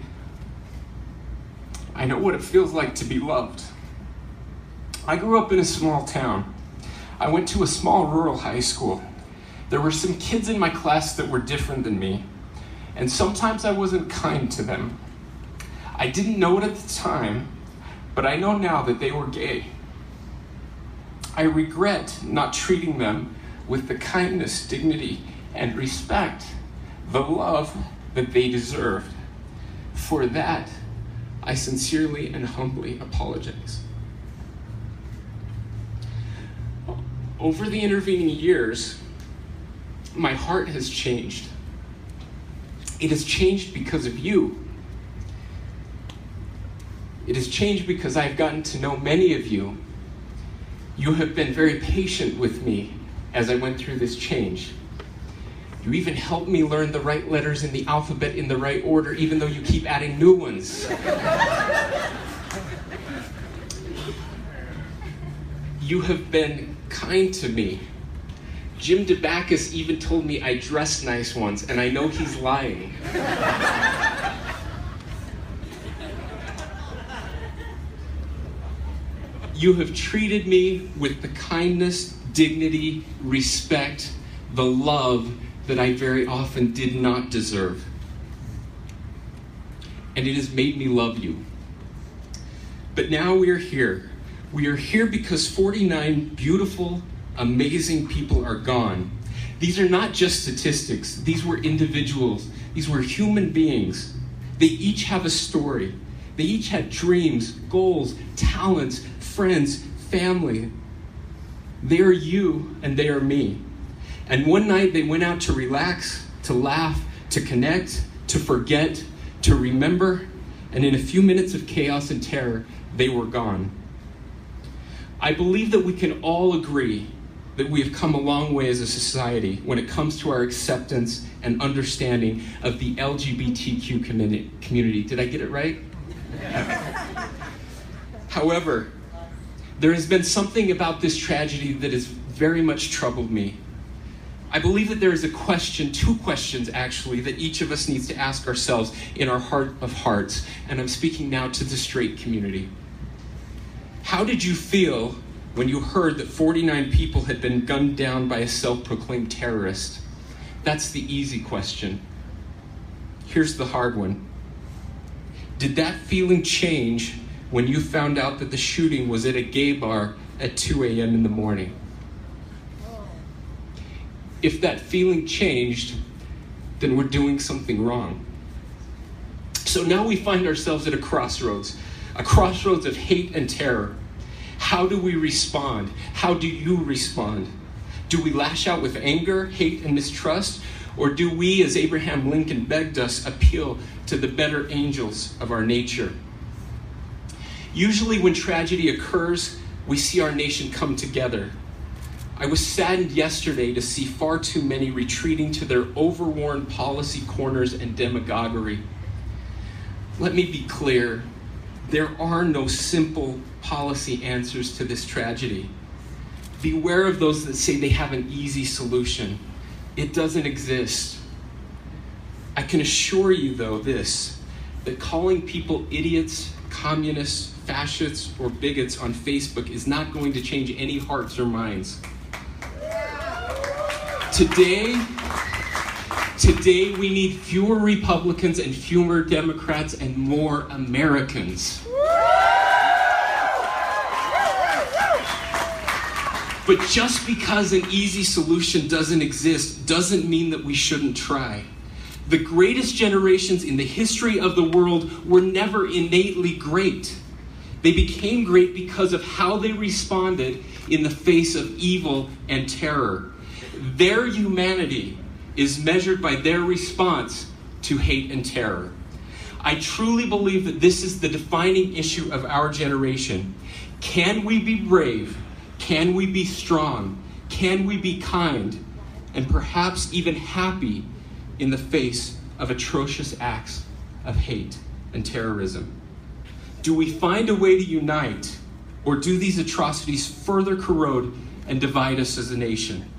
I know what it feels like to be loved. I grew up in a small town. I went to a small rural high school. There were some kids in my class that were different than me, and sometimes I wasn't kind to them. I didn't know it at the time, but I know now that they were gay. I regret not treating them with the kindness, dignity, and respect, the love that they deserved. For that, I sincerely and humbly apologize. Over the intervening years, my heart has changed. It has changed because of you. It has changed because I've gotten to know many of you. You have been very patient with me as I went through this change. You even helped me learn the right letters in the alphabet in the right order, even though you keep adding new ones. you have been kind to me. Jim Dabakis even told me I dress nice once, and I know he's lying. you have treated me with the kindness, dignity, respect, the love that I very often did not deserve. And it has made me love you. But now we are here. We are here because 49 beautiful, amazing people are gone. These are not just statistics, these were individuals, these were human beings. They each have a story. They each had dreams, goals, talents, friends, family. They are you and they are me. And one night they went out to relax, to laugh, to connect, to forget, to remember, and in a few minutes of chaos and terror, they were gone. I believe that we can all agree that we have come a long way as a society when it comes to our acceptance and understanding of the LGBTQ community. Did I get it right? However, there has been something about this tragedy that has very much troubled me. I believe that there is a question, two questions actually, that each of us needs to ask ourselves in our heart of hearts. And I'm speaking now to the straight community. How did you feel when you heard that 49 people had been gunned down by a self proclaimed terrorist? That's the easy question. Here's the hard one Did that feeling change when you found out that the shooting was at a gay bar at 2 a.m. in the morning? if that feeling changed, then we're doing something wrong. So now we find ourselves at a crossroads, a crossroads of hate and terror. How do we respond? How do you respond? Do we lash out with anger, hate, and mistrust? Or do we, as Abraham Lincoln begged us, appeal to the better angels of our nature? Usually, when tragedy occurs, we see our nation come together. I was saddened yesterday to see far too many retreating to their overworn policy corners and demagoguery. Let me be clear there are no simple policy answers to this tragedy. Beware of those that say they have an easy solution. It doesn't exist. I can assure you, though, this that calling people idiots, communists, fascists, or bigots on Facebook is not going to change any hearts or minds. Today, today we need fewer Republicans and fewer Democrats and more Americans. But just because an easy solution doesn't exist doesn't mean that we shouldn't try. The greatest generations in the history of the world were never innately great. They became great because of how they responded in the face of evil and terror. Their humanity is measured by their response to hate and terror. I truly believe that this is the defining issue of our generation. Can we be brave? Can we be strong? Can we be kind? And perhaps even happy in the face of atrocious acts of hate and terrorism? Do we find a way to unite, or do these atrocities further corrode and divide us as a nation?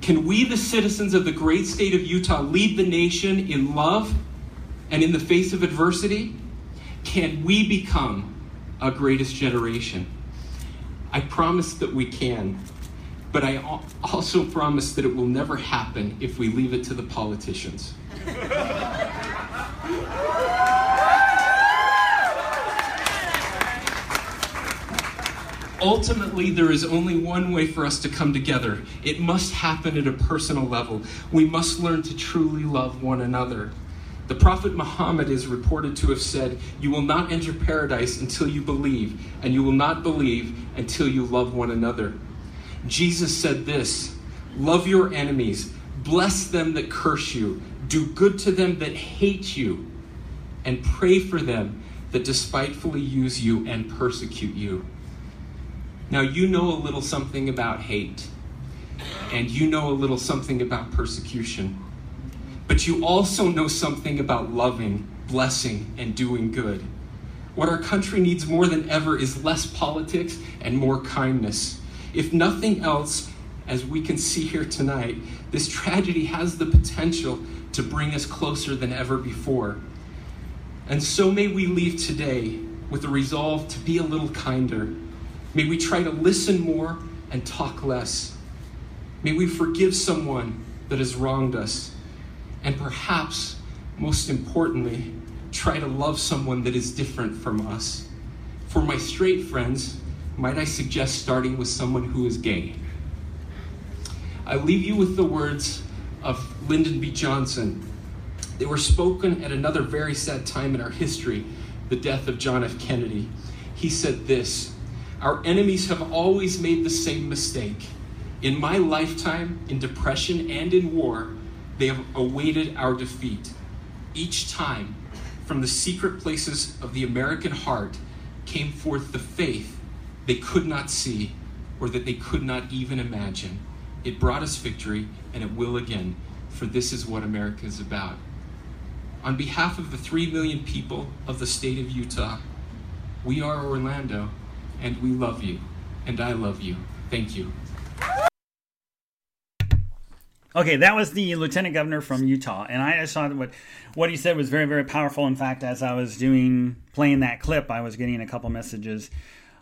Can we, the citizens of the great state of Utah, lead the nation in love and in the face of adversity? Can we become a greatest generation? I promise that we can, but I also promise that it will never happen if we leave it to the politicians. Ultimately, there is only one way for us to come together. It must happen at a personal level. We must learn to truly love one another. The Prophet Muhammad is reported to have said, You will not enter paradise until you believe, and you will not believe until you love one another. Jesus said this Love your enemies, bless them that curse you, do good to them that hate you, and pray for them that despitefully use you and persecute you. Now, you know a little something about hate, and you know a little something about persecution. But you also know something about loving, blessing, and doing good. What our country needs more than ever is less politics and more kindness. If nothing else, as we can see here tonight, this tragedy has the potential to bring us closer than ever before. And so may we leave today with a resolve to be a little kinder. May we try to listen more and talk less. May we forgive someone that has wronged us and perhaps, most importantly, try to love someone that is different from us. For my straight friends, might I suggest starting with someone who is gay? I leave you with the words of Lyndon B. Johnson. They were spoken at another very sad time in our history, the death of John F. Kennedy. He said this Our enemies have always made the same mistake. In my lifetime, in depression and in war, they have awaited our defeat. Each time, from the secret places of the American heart, came forth the faith they could not see or that they could not even imagine. It brought us victory, and it will again, for this is what America is about. On behalf of the 3 million people of the state of Utah, we are Orlando, and we love you, and I love you. Thank you. Okay, that was the lieutenant governor from Utah, and I just thought what what he said was very very powerful. In fact, as I was doing playing that clip, I was getting a couple messages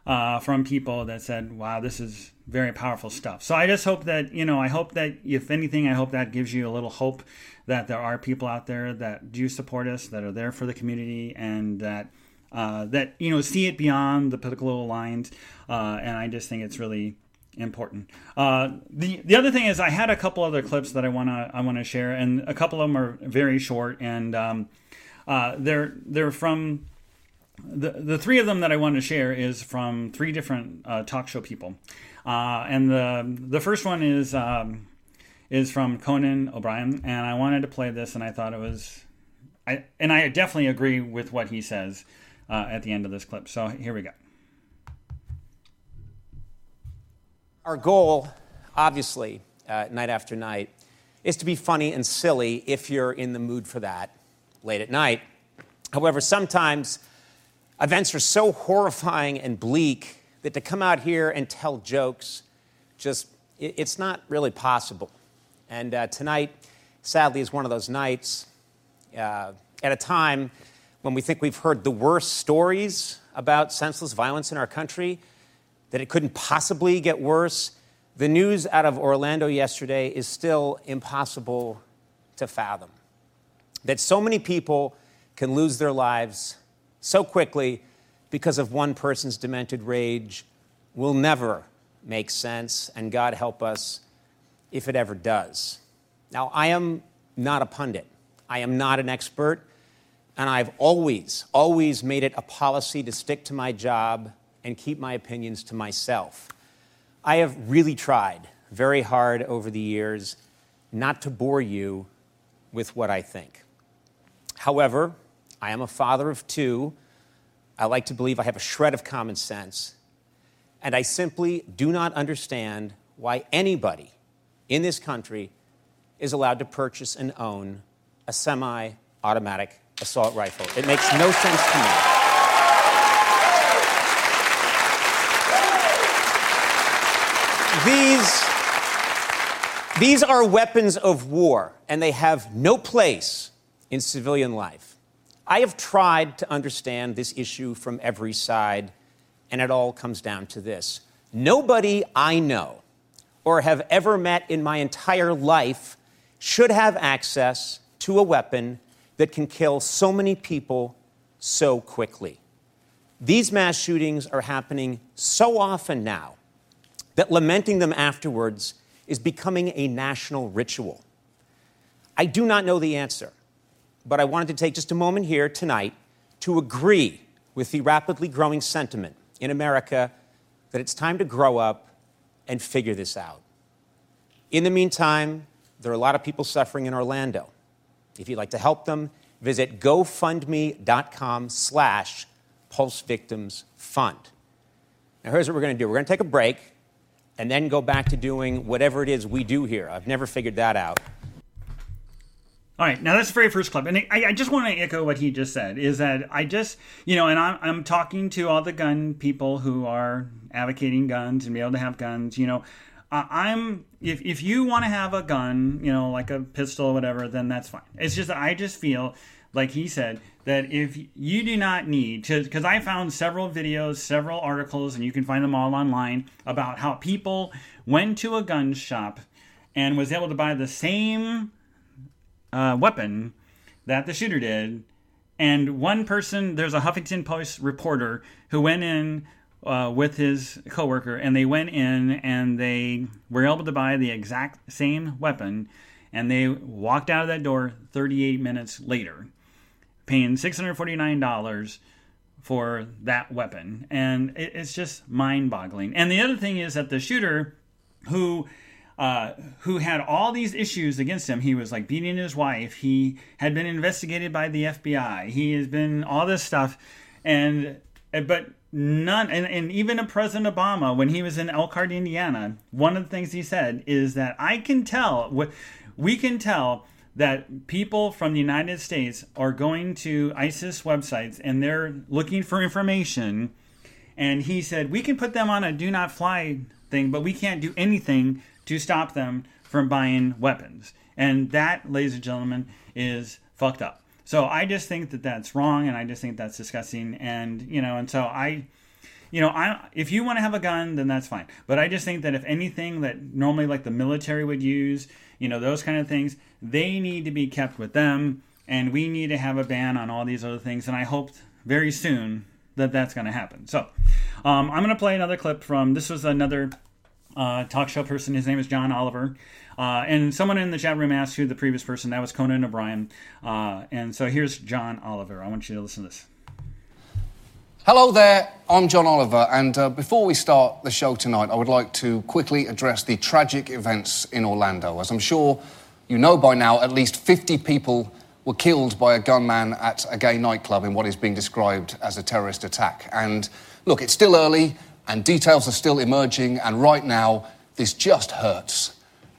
uh, from people that said, "Wow, this is very powerful stuff." So I just hope that you know, I hope that if anything, I hope that gives you a little hope that there are people out there that do support us, that are there for the community, and that. Uh, that you know see it beyond the political lines, uh, and I just think it's really important. Uh, the the other thing is I had a couple other clips that I wanna I wanna share, and a couple of them are very short, and um, uh, they're they're from the the three of them that I want to share is from three different uh, talk show people, uh, and the the first one is. Um, is from Conan O'Brien, and I wanted to play this, and I thought it was, I and I definitely agree with what he says uh, at the end of this clip. So here we go. Our goal, obviously, uh, night after night, is to be funny and silly if you're in the mood for that late at night. However, sometimes events are so horrifying and bleak that to come out here and tell jokes just it's not really possible. And uh, tonight, sadly, is one of those nights uh, at a time when we think we've heard the worst stories about senseless violence in our country, that it couldn't possibly get worse. The news out of Orlando yesterday is still impossible to fathom. That so many people can lose their lives so quickly because of one person's demented rage will never make sense, and God help us if it ever does. Now, I am not a pundit, I am not an expert, and I've always, always made it a policy to stick to my job and keep my opinions to myself. I have really tried very hard over the years not to bore you with what I think. However, I am a father of two. I like to believe I have a shred of common sense. And I simply do not understand why anybody in this country is allowed to purchase and own a semi automatic assault rifle. It makes no sense to me. These, these are weapons of war, and they have no place in civilian life. I have tried to understand this issue from every side, and it all comes down to this. Nobody I know or have ever met in my entire life should have access to a weapon that can kill so many people so quickly. These mass shootings are happening so often now that lamenting them afterwards is becoming a national ritual. I do not know the answer, but I wanted to take just a moment here tonight to agree with the rapidly growing sentiment in America that it's time to grow up and figure this out. In the meantime, there are a lot of people suffering in Orlando. If you'd like to help them, visit gofundme.com slash pulse victims fund. Now here's what we're going to do. We're going to take a break and then go back to doing whatever it is we do here. I've never figured that out. All right, now that's the very first clip, and I, I, just want to echo what he just said. Is that I just, you know, and I'm, I'm talking to all the gun people who are advocating guns and be able to have guns. You know, I'm if if you want to have a gun, you know, like a pistol or whatever, then that's fine. It's just I just feel like he said that if you do not need to because i found several videos several articles and you can find them all online about how people went to a gun shop and was able to buy the same uh, weapon that the shooter did. And one person there's a huffington post reporter who went in uh, with his coworker and they went in and they were able to buy the exact same weapon and they walked out of that door 38 minutes later paying $649 for that weapon. And it's just mind boggling. And the other thing is that the shooter who uh, who had all these issues against him. He was like beating his wife. He had been investigated by the FBI. He has been all this stuff, and but none. And, and even a President Obama, when he was in Elkhart, Indiana, one of the things he said is that I can tell we can tell that people from the United States are going to ISIS websites and they're looking for information. And he said, We can put them on a do not fly thing, but we can't do anything to stop them from buying weapons. And that, ladies and gentlemen, is fucked up. So I just think that that's wrong and I just think that's disgusting. And, you know, and so I you know, I if you want to have a gun, then that's fine. But I just think that if anything that normally like the military would use, you know, those kind of things, they need to be kept with them, and we need to have a ban on all these other things. And I hope very soon that that's going to happen. So, um, I'm going to play another clip from this was another uh, talk show person. His name is John Oliver. Uh, and someone in the chat room asked who the previous person that was Conan O'Brien. Uh, and so here's John Oliver. I want you to listen to this. Hello there, I'm John Oliver, and uh, before we start the show tonight, I would like to quickly address the tragic events in Orlando. As I'm sure you know by now, at least 50 people were killed by a gunman at a gay nightclub in what is being described as a terrorist attack. And look, it's still early, and details are still emerging, and right now, This just hurts.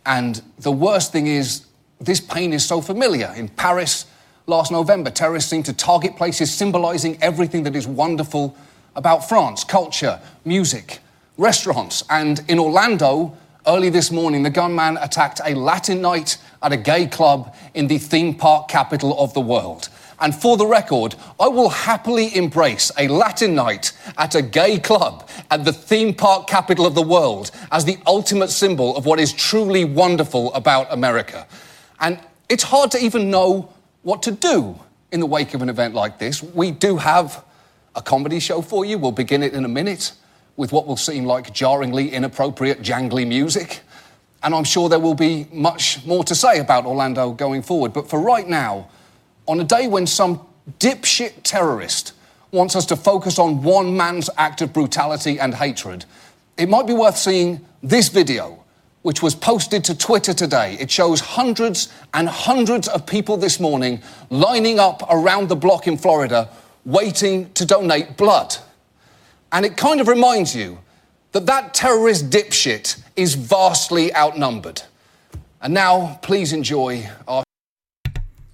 And the worst thing is, this pain is so familiar. In Paris last November, terrorists seemed to target places symbolizing everything that is wonderful about France culture, music, restaurants. And in Orlando, early this morning, the gunman attacked a Latin night at a gay club in the theme park capital of the world. And for the record, I will happily embrace a Latin night at a gay club at the theme park capital of the world as the ultimate symbol of what is truly wonderful about America. And it's hard to even know what to do in the wake of an event like this. We do have a comedy show for you. We'll begin it in a minute with what will seem like jarringly inappropriate, jangly music. And I'm sure there will be much more to say about Orlando going forward. But for right now, on a day when some dipshit terrorist wants us to focus on one man's act of brutality and hatred, it might be worth seeing this video, which was posted to Twitter today. It shows hundreds and hundreds of people this morning lining up around the block in Florida waiting to donate blood. And it kind of reminds you that that terrorist dipshit is vastly outnumbered. And now, please enjoy our.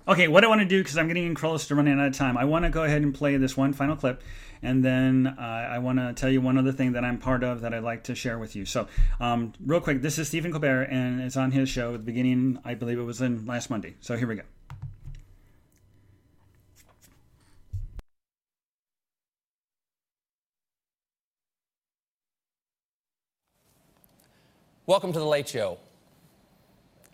Okay, what I want to do, because I'm getting in close to running out of time, I want to go ahead and play this one final clip. And then uh, I want to tell you one other thing that I'm part of that I'd like to share with you. So, um, real quick, this is Stephen Colbert, and it's on his show at the beginning, I believe it was in last Monday. So, here we go. Welcome to the Late Show.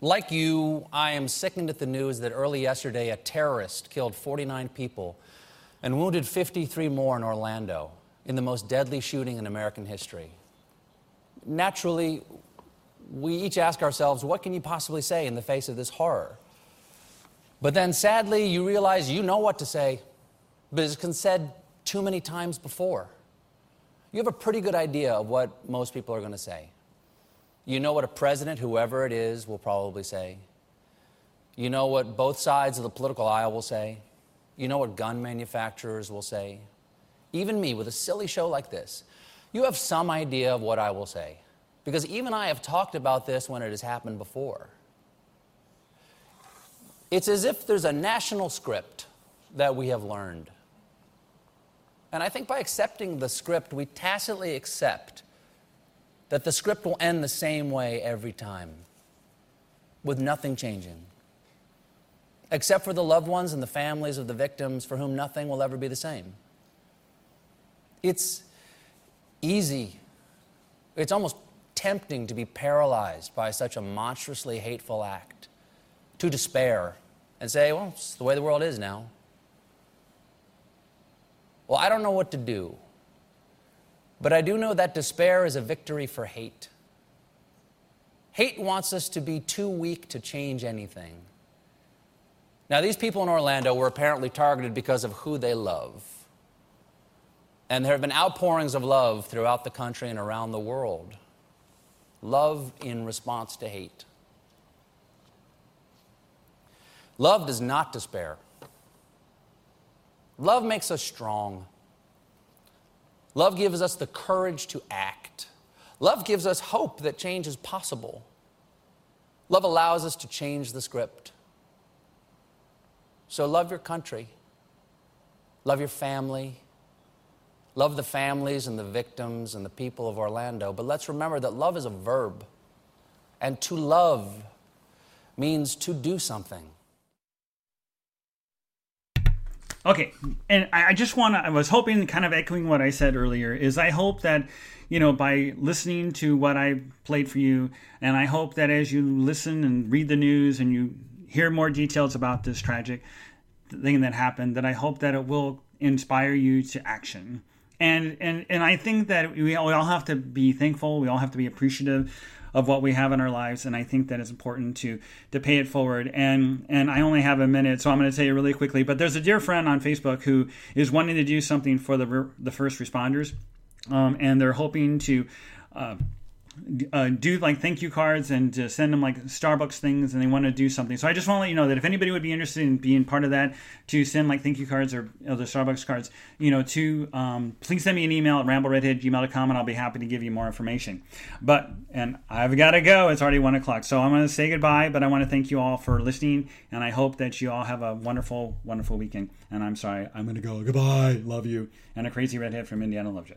Like you, I am sickened at the news that early yesterday a terrorist killed 49 people and wounded 53 more in Orlando in the most deadly shooting in American history. Naturally, we each ask ourselves, what can you possibly say in the face of this horror? But then sadly, you realize you know what to say, but it's been said too many times before. You have a pretty good idea of what most people are going to say. You know what a president, whoever it is, will probably say. You know what both sides of the political aisle will say. You know what gun manufacturers will say. Even me, with a silly show like this, you have some idea of what I will say. Because even I have talked about this when it has happened before. It's as if there's a national script that we have learned. And I think by accepting the script, we tacitly accept that the script will end the same way every time, with nothing changing. Except for the loved ones and the families of the victims for whom nothing will ever be the same. It's easy, it's almost tempting to be paralyzed by such a monstrously hateful act, to despair and say, well, it's the way the world is now. Well, I don't know what to do. But I do know that despair is a victory for hate. Hate wants us to be too weak to change anything. Now, these people in Orlando were apparently targeted because of who they love. And there have been outpourings of love throughout the country and around the world. Love in response to hate. Love does not despair. Love makes us strong. Love gives us the courage to act. Love gives us hope that change is possible. Love allows us to change the script. So love your country, love your family, love the families and the victims and the people of Orlando. But let's remember that love is a verb, and to love means to do something. Okay, and I just want to, I was hoping, kind of echoing what I said earlier, is I hope that, you know, by listening to what I played for you, and I hope that as you listen and read the news and you hear more details about this tragic thing that happened, that I hope that it will inspire you to action. And, and, and I think that we all, we all have to be thankful, we all have to be appreciative of what we have in our lives, and I think that it's important to to pay it forward. And and I only have a minute, so I'm going to tell you really quickly. But there's a dear friend on Facebook who is wanting to do something for the the first responders, um, and they're hoping to. Uh, uh, do like thank you cards and to send them like Starbucks things and they want to do something. So I just want to let you know that if anybody would be interested in being part of that, to send like thank you cards or other Starbucks cards, you know, to um, please send me an email at rambleredhead@gmail.com and I'll be happy to give you more information. But and I've got to go. It's already one o'clock, so I'm going to say goodbye. But I want to thank you all for listening, and I hope that you all have a wonderful, wonderful weekend. And I'm sorry, I'm going to go. Goodbye. Love you. And a crazy redhead from Indiana loves you.